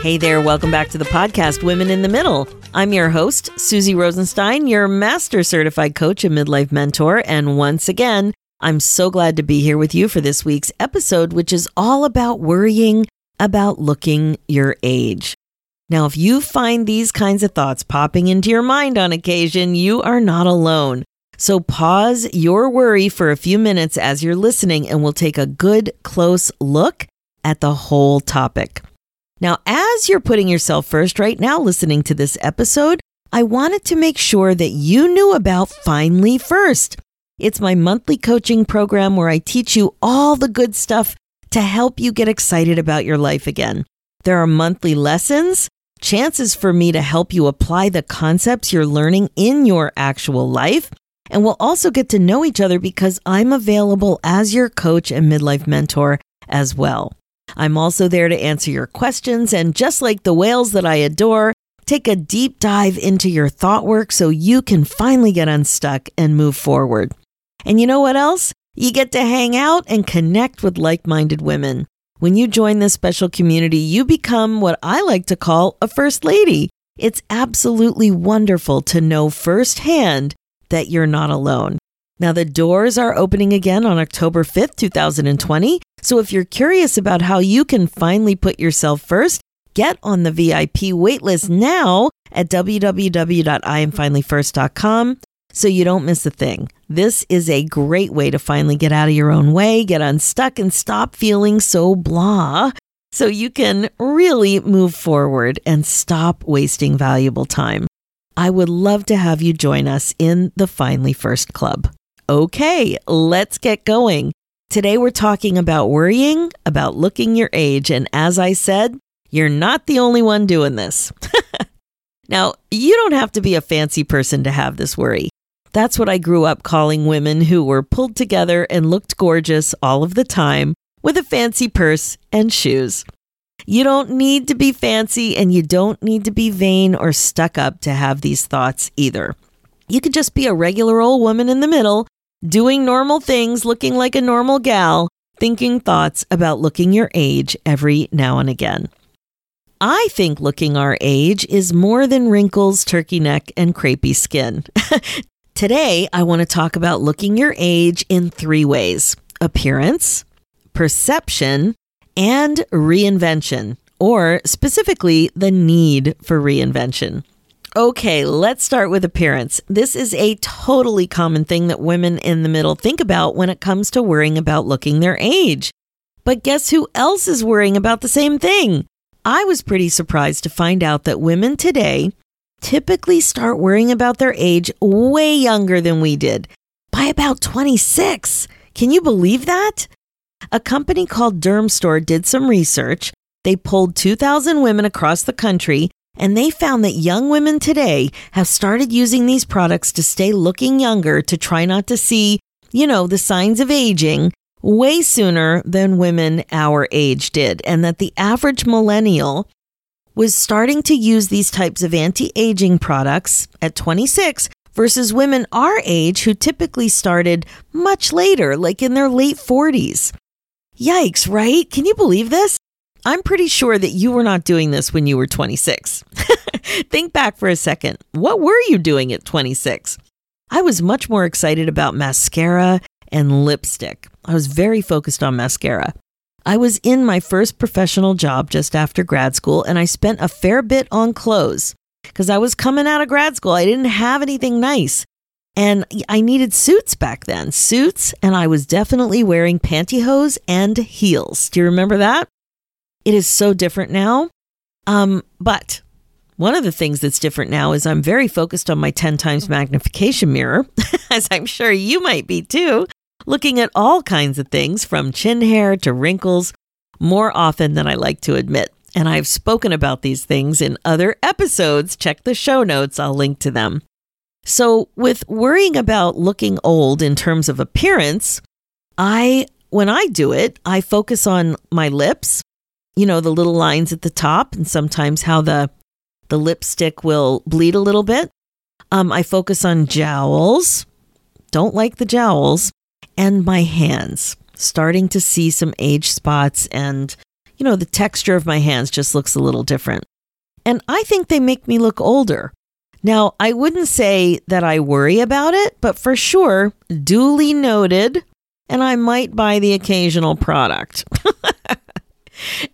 Hey there, welcome back to the podcast Women in the Middle. I'm your host, Suzy Rosenstein, your master certified coach and midlife mentor. And once again, I'm so glad to be here with you for this week's episode, which is all about worrying about looking your age. Now, if you find these kinds of thoughts popping into your mind on occasion, you are not alone. So pause your worry for a few minutes as you're listening, and we'll take a good, close look at the whole topic. Now, as you're putting yourself first right now, listening to this episode, I wanted to make sure that you knew about Finally First. It's my monthly coaching program where I teach you all the good stuff to help you get excited about your life again. There are monthly lessons, chances for me to help you apply the concepts you're learning in your actual life. And we'll also get to know each other because I'm available as your coach and midlife mentor as well. I'm also there to answer your questions and just like the whales that I adore, take a deep dive into your thought work so you can finally get unstuck and move forward. And you know what else? You get to hang out and connect with like minded women. When you join this special community, you become what I like to call a first lady. It's absolutely wonderful to know firsthand that you're not alone. Now, the doors are opening again on October 5th, 2020. So if you're curious about how you can finally put yourself first, get on the VIP waitlist now at www.iamfinallyfirst.com so you don't miss a thing. This is a great way to finally get out of your own way, get unstuck, and stop feeling so blah so you can really move forward and stop wasting valuable time. I would love to have you join us in the Finally First Club. Okay, let's get going. Today we're talking about worrying, about looking your age, and as I said, you're not the only one doing this. now, you don't have to be a fancy person to have this worry. That's what I grew up calling women who were pulled together and looked gorgeous all of the time with a fancy purse and shoes. You don't need to be fancy and you don't need to be vain or stuck up to have these thoughts either. You could just be a regular old woman in the middle doing normal things, looking like a normal gal, thinking thoughts about looking your age every now and again. I think looking our age is more than wrinkles, turkey neck, and crepey skin. Today, I want to talk about looking your age in three ways appearance, perception, and reinvention, or specifically the need for reinvention. Okay, let's start with appearance. This is a totally common thing that women in the middle think about when it comes to worrying about looking their age. But guess who else is worrying about the same thing? I was pretty surprised to find out that women today typically start worrying about their age way younger than we did, by about 26. Can you believe that? A company called Dermstore did some research. They polled 2,000 women across the country and they found that young women today have started using these products to stay looking younger to try not to see, you know, the signs of aging way sooner than women our age did. And that the average millennial was starting to use these types of anti aging products at 26 versus women our age who typically started much later, like in their late 40s. Yikes, right? Can you believe this? I'm pretty sure that you were not doing this when you were 26. Think back for a second. What were you doing at 26? I was much more excited about mascara and lipstick. I was very focused on mascara. I was in my first professional job just after grad school, and I spent a fair bit on clothes because I was coming out of grad school. I didn't have anything nice. And I needed suits back then, suits, and I was definitely wearing pantyhose and heels. Do you remember that? It is so different now. Um, but one of the things that's different now is I'm very focused on my 10 times magnification mirror, as I'm sure you might be too, looking at all kinds of things from chin hair to wrinkles more often than I like to admit. And I've spoken about these things in other episodes. Check the show notes, I'll link to them. So, with worrying about looking old in terms of appearance, I, when I do it, I focus on my lips, you know, the little lines at the top, and sometimes how the, the lipstick will bleed a little bit. Um, I focus on jowls, don't like the jowls, and my hands, starting to see some age spots, and, you know, the texture of my hands just looks a little different. And I think they make me look older. Now, I wouldn't say that I worry about it, but for sure, duly noted, and I might buy the occasional product.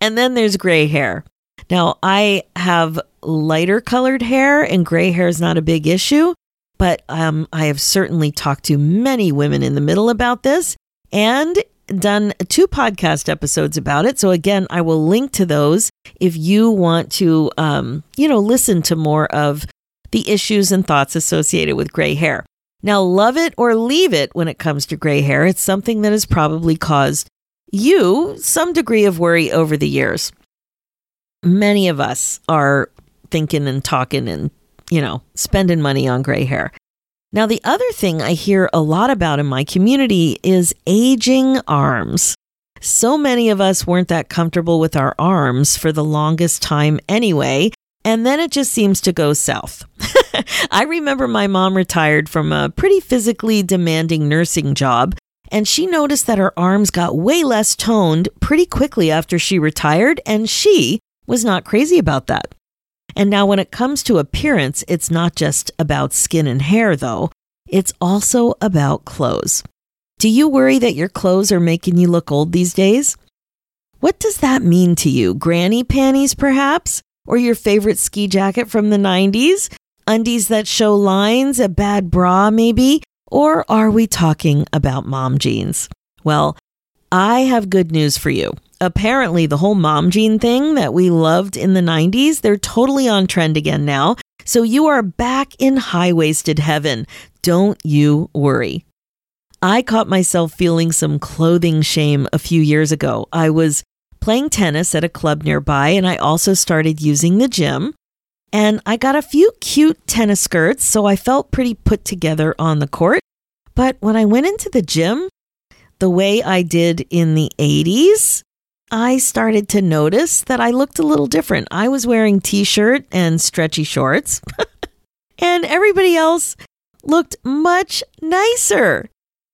and then there's gray hair. Now, I have lighter colored hair, and gray hair is not a big issue, but um, I have certainly talked to many women in the middle about this and done two podcast episodes about it. So, again, I will link to those if you want to, um, you know, listen to more of the issues and thoughts associated with gray hair. Now, love it or leave it when it comes to gray hair. It's something that has probably caused you some degree of worry over the years. Many of us are thinking and talking and, you know, spending money on gray hair. Now, the other thing I hear a lot about in my community is aging arms. So many of us weren't that comfortable with our arms for the longest time anyway, and then it just seems to go south. I remember my mom retired from a pretty physically demanding nursing job, and she noticed that her arms got way less toned pretty quickly after she retired, and she was not crazy about that. And now, when it comes to appearance, it's not just about skin and hair, though, it's also about clothes. Do you worry that your clothes are making you look old these days? What does that mean to you? Granny panties, perhaps? Or your favorite ski jacket from the 90s? Undies that show lines, a bad bra, maybe? Or are we talking about mom jeans? Well, I have good news for you. Apparently, the whole mom jean thing that we loved in the 90s, they're totally on trend again now. So you are back in high waisted heaven. Don't you worry. I caught myself feeling some clothing shame a few years ago. I was playing tennis at a club nearby, and I also started using the gym. And I got a few cute tennis skirts, so I felt pretty put together on the court. But when I went into the gym, the way I did in the 80s, I started to notice that I looked a little different. I was wearing t shirt and stretchy shorts, and everybody else looked much nicer.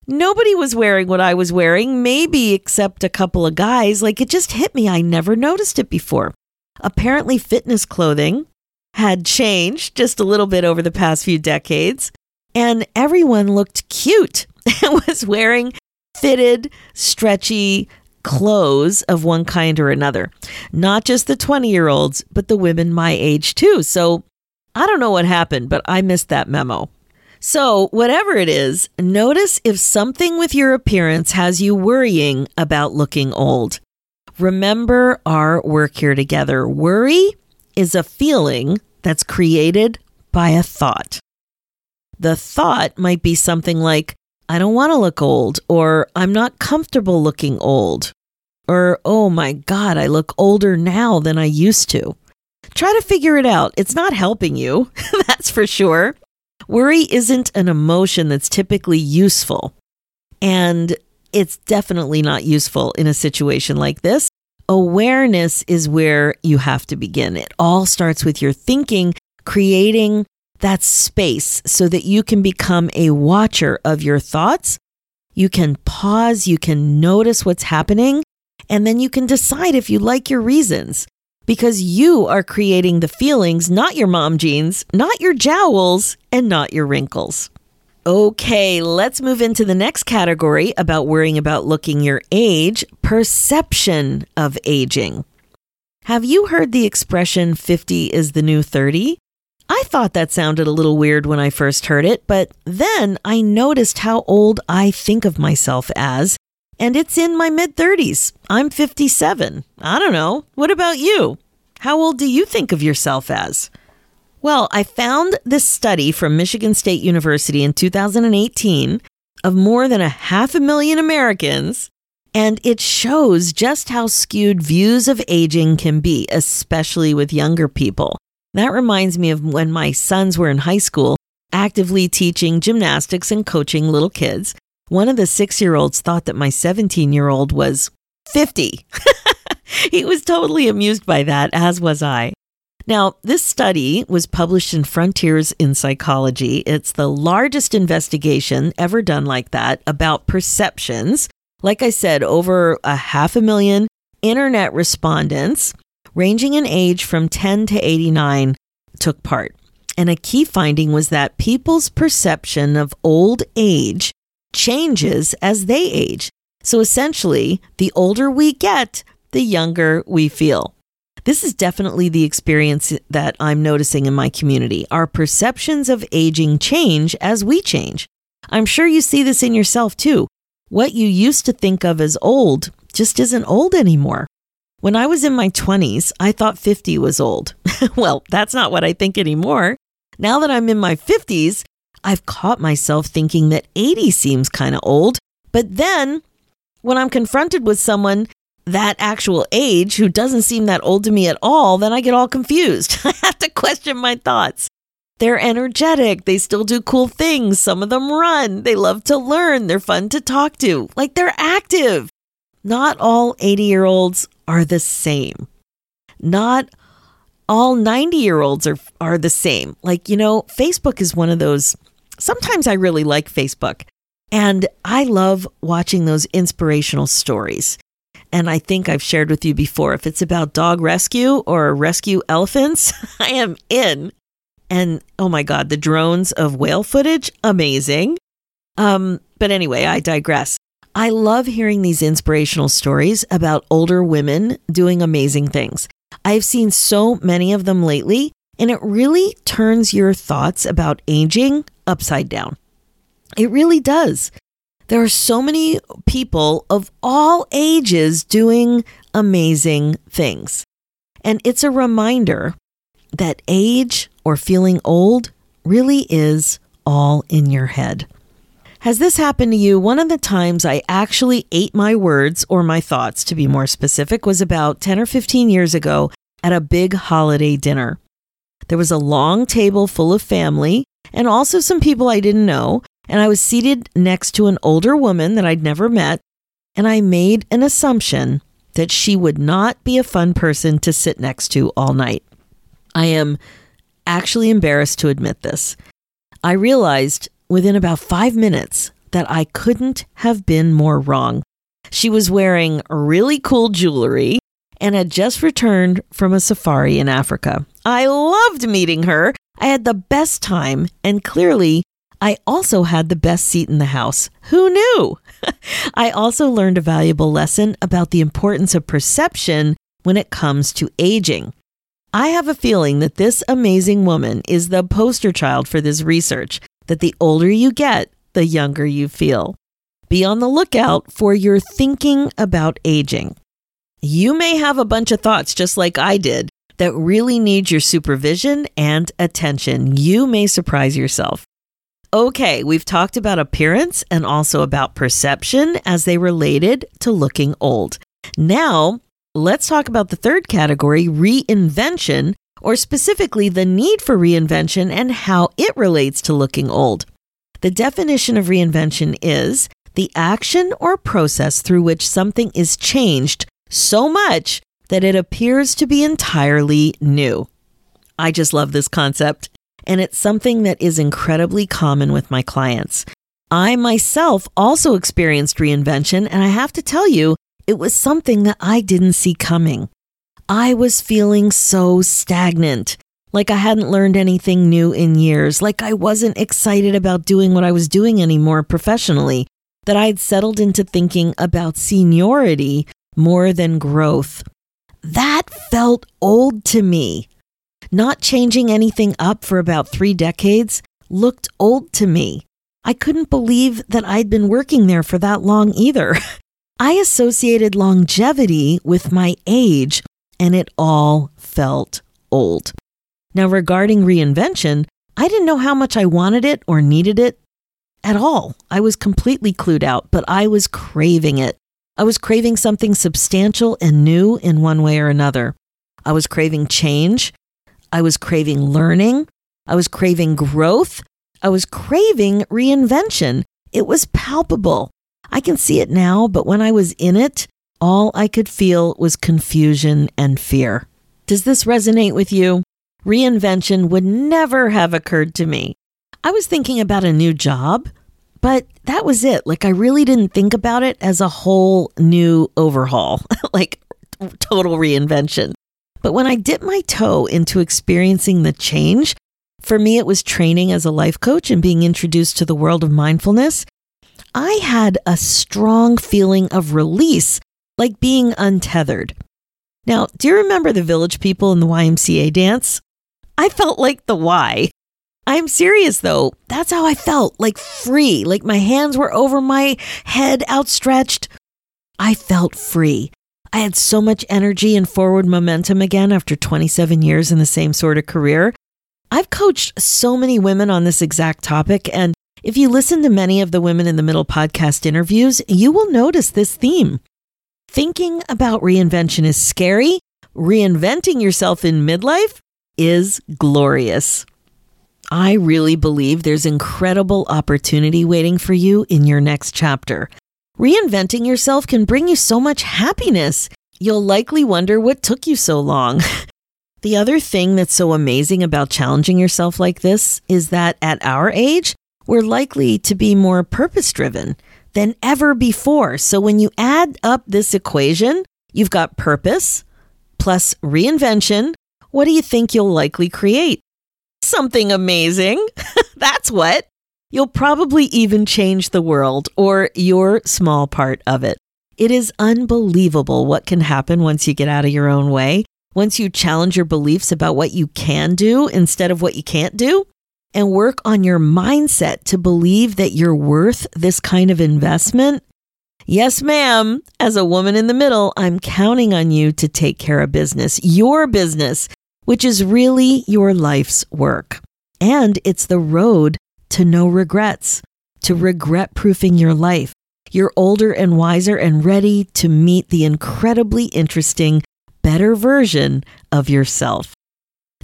Nobody was wearing what I was wearing, maybe except a couple of guys. Like it just hit me. I never noticed it before. Apparently, fitness clothing had changed just a little bit over the past few decades, and everyone looked cute and was wearing fitted, stretchy clothes of one kind or another. Not just the 20 year olds, but the women my age too. So I don't know what happened, but I missed that memo. So, whatever it is, notice if something with your appearance has you worrying about looking old. Remember our work here together. Worry is a feeling that's created by a thought. The thought might be something like, I don't want to look old, or I'm not comfortable looking old, or oh my God, I look older now than I used to. Try to figure it out. It's not helping you, that's for sure. Worry isn't an emotion that's typically useful. And it's definitely not useful in a situation like this. Awareness is where you have to begin. It all starts with your thinking, creating that space so that you can become a watcher of your thoughts. You can pause, you can notice what's happening, and then you can decide if you like your reasons because you are creating the feelings, not your mom jeans, not your jowls, and not your wrinkles. Okay, let's move into the next category about worrying about looking your age perception of aging. Have you heard the expression 50 is the new 30? I thought that sounded a little weird when I first heard it, but then I noticed how old I think of myself as and it's in my mid 30s. I'm 57. I don't know. What about you? How old do you think of yourself as? Well, I found this study from Michigan State University in 2018 of more than a half a million Americans, And it shows just how skewed views of aging can be, especially with younger people. That reminds me of when my sons were in high school, actively teaching gymnastics and coaching little kids. One of the six year olds thought that my 17 year old was 50. he was totally amused by that, as was I. Now, this study was published in Frontiers in Psychology. It's the largest investigation ever done like that about perceptions. Like I said, over a half a million internet respondents, ranging in age from 10 to 89, took part. And a key finding was that people's perception of old age changes as they age. So essentially, the older we get, the younger we feel. This is definitely the experience that I'm noticing in my community. Our perceptions of aging change as we change. I'm sure you see this in yourself too. What you used to think of as old just isn't old anymore. When I was in my 20s, I thought 50 was old. well, that's not what I think anymore. Now that I'm in my 50s, I've caught myself thinking that 80 seems kind of old. But then when I'm confronted with someone that actual age who doesn't seem that old to me at all, then I get all confused. I have to question my thoughts. They're energetic. They still do cool things. Some of them run. They love to learn. They're fun to talk to. Like they're active. Not all 80 year olds are the same. Not all 90 year olds are, are the same. Like, you know, Facebook is one of those. Sometimes I really like Facebook. And I love watching those inspirational stories. And I think I've shared with you before if it's about dog rescue or rescue elephants, I am in. And oh my God, the drones of whale footage, amazing. Um, but anyway, I digress. I love hearing these inspirational stories about older women doing amazing things. I've seen so many of them lately, and it really turns your thoughts about aging upside down. It really does. There are so many people of all ages doing amazing things. And it's a reminder that age or feeling old really is all in your head. Has this happened to you? One of the times I actually ate my words or my thoughts, to be more specific, was about 10 or 15 years ago at a big holiday dinner. There was a long table full of family and also some people I didn't know, and I was seated next to an older woman that I'd never met, and I made an assumption that she would not be a fun person to sit next to all night. I am actually embarrassed to admit this. I realized within about five minutes that I couldn't have been more wrong. She was wearing really cool jewelry and had just returned from a safari in Africa. I loved meeting her. I had the best time, and clearly, I also had the best seat in the house. Who knew? I also learned a valuable lesson about the importance of perception when it comes to aging. I have a feeling that this amazing woman is the poster child for this research that the older you get, the younger you feel. Be on the lookout for your thinking about aging. You may have a bunch of thoughts, just like I did, that really need your supervision and attention. You may surprise yourself. Okay, we've talked about appearance and also about perception as they related to looking old. Now, let's talk about the third category reinvention, or specifically the need for reinvention and how it relates to looking old. The definition of reinvention is the action or process through which something is changed so much that it appears to be entirely new. I just love this concept and it's something that is incredibly common with my clients. I myself also experienced reinvention, and I have to tell you, it was something that I didn't see coming. I was feeling so stagnant, like I hadn't learned anything new in years, like I wasn't excited about doing what I was doing anymore professionally, that I'd settled into thinking about seniority more than growth. That felt old to me not changing anything up for about three decades looked old to me. I couldn't believe that I'd been working there for that long either. I associated longevity with my age, and it all felt old. Now, regarding reinvention, I didn't know how much I wanted it or needed it at all. I was completely clued out, but I was craving it. I was craving something substantial and new in one way or another. I was craving change. I was craving learning. I was craving growth. I was craving reinvention. It was palpable. I can see it now, but when I was in it, all I could feel was confusion and fear. Does this resonate with you? Reinvention would never have occurred to me. I was thinking about a new job, but that was it. Like, I really didn't think about it as a whole new overhaul, like total reinvention. But when I dipped my toe into experiencing the change, for me, it was training as a life coach and being introduced to the world of mindfulness. I had a strong feeling of release, like being untethered. Now, do you remember the village people in the YMCA dance? I felt like the Y. I'm serious though. That's how I felt like free, like my hands were over my head outstretched. I felt free. I had so much energy and forward momentum again after 27 years in the same sort of career. I've coached so many women on this exact topic, and if you listen to many of the Women in the Middle podcast interviews, you will notice this theme. Thinking about reinvention is scary, reinventing yourself in midlife is glorious. I really believe there's incredible opportunity waiting for you in your next chapter. Reinventing yourself can bring you so much happiness. You'll likely wonder what took you so long. the other thing that's so amazing about challenging yourself like this is that at our age, we're likely to be more purpose driven than ever before. So when you add up this equation, you've got purpose plus reinvention. What do you think you'll likely create? something amazing. That's what. You'll probably even change the world or your small part of it. It is unbelievable what can happen once you get out of your own way, once you challenge your beliefs about what you can do instead of what you can't do, and work on your mindset to believe that you're worth this kind of investment. Yes, ma'am. As a woman in the middle, I'm counting on you to take care of business, your business, which is really your life's work. And it's the road to no regrets, to regret proofing your life. You're older and wiser and ready to meet the incredibly interesting, better version of yourself.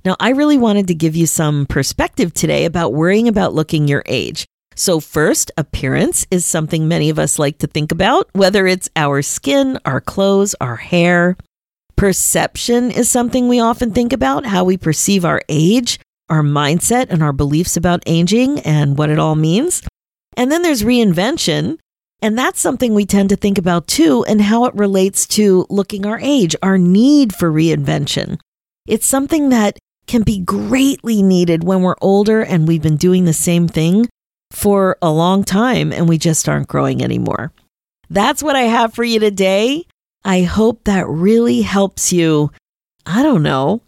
Now, I really wanted to give you some perspective today about worrying about looking your age. So, first, appearance is something many of us like to think about, whether it's our skin, our clothes, our hair. Perception is something we often think about, how we perceive our age, our mindset, and our beliefs about aging and what it all means. And then there's reinvention. And that's something we tend to think about too, and how it relates to looking our age, our need for reinvention. It's something that can be greatly needed when we're older and we've been doing the same thing for a long time and we just aren't growing anymore. That's what I have for you today. I hope that really helps you. I don't know.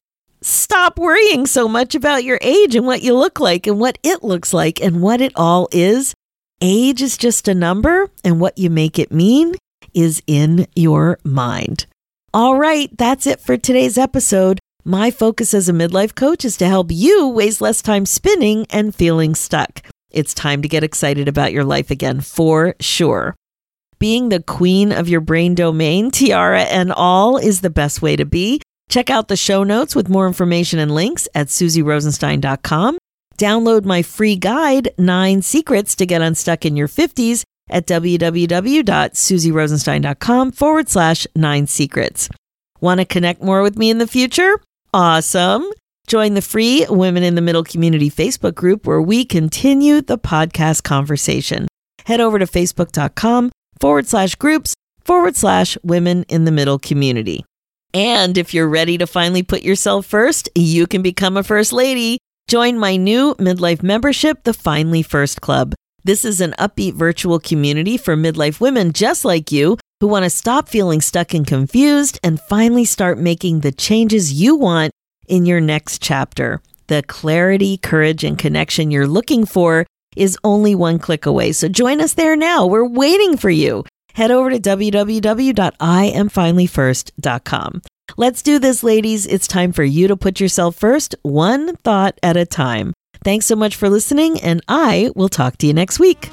Stop worrying so much about your age and what you look like and what it looks like and what it all is. Age is just a number, and what you make it mean is in your mind. All right, that's it for today's episode. My focus as a midlife coach is to help you waste less time spinning and feeling stuck. It's time to get excited about your life again, for sure. Being the queen of your brain domain, tiara and all, is the best way to be. Check out the show notes with more information and links at suzyrosenstein.com. Download my free guide, Nine Secrets to Get Unstuck in Your 50s, at www.suzyrosenstein.com forward slash nine secrets. Want to connect more with me in the future? Awesome. Join the free Women in the Middle Community Facebook group where we continue the podcast conversation. Head over to facebook.com forward slash groups forward slash women in the middle community. And if you're ready to finally put yourself first, you can become a first lady. Join my new midlife membership, the Finally First Club. This is an upbeat virtual community for midlife women just like you who want to stop feeling stuck and confused and finally start making the changes you want in your next chapter. The clarity, courage, and connection you're looking for is only one click away. So join us there now. We're waiting for you. Head over to www.iamfinallyfirst.com. Let's do this, ladies. It's time for you to put yourself first, one thought at a time. Thanks so much for listening, and I will talk to you next week.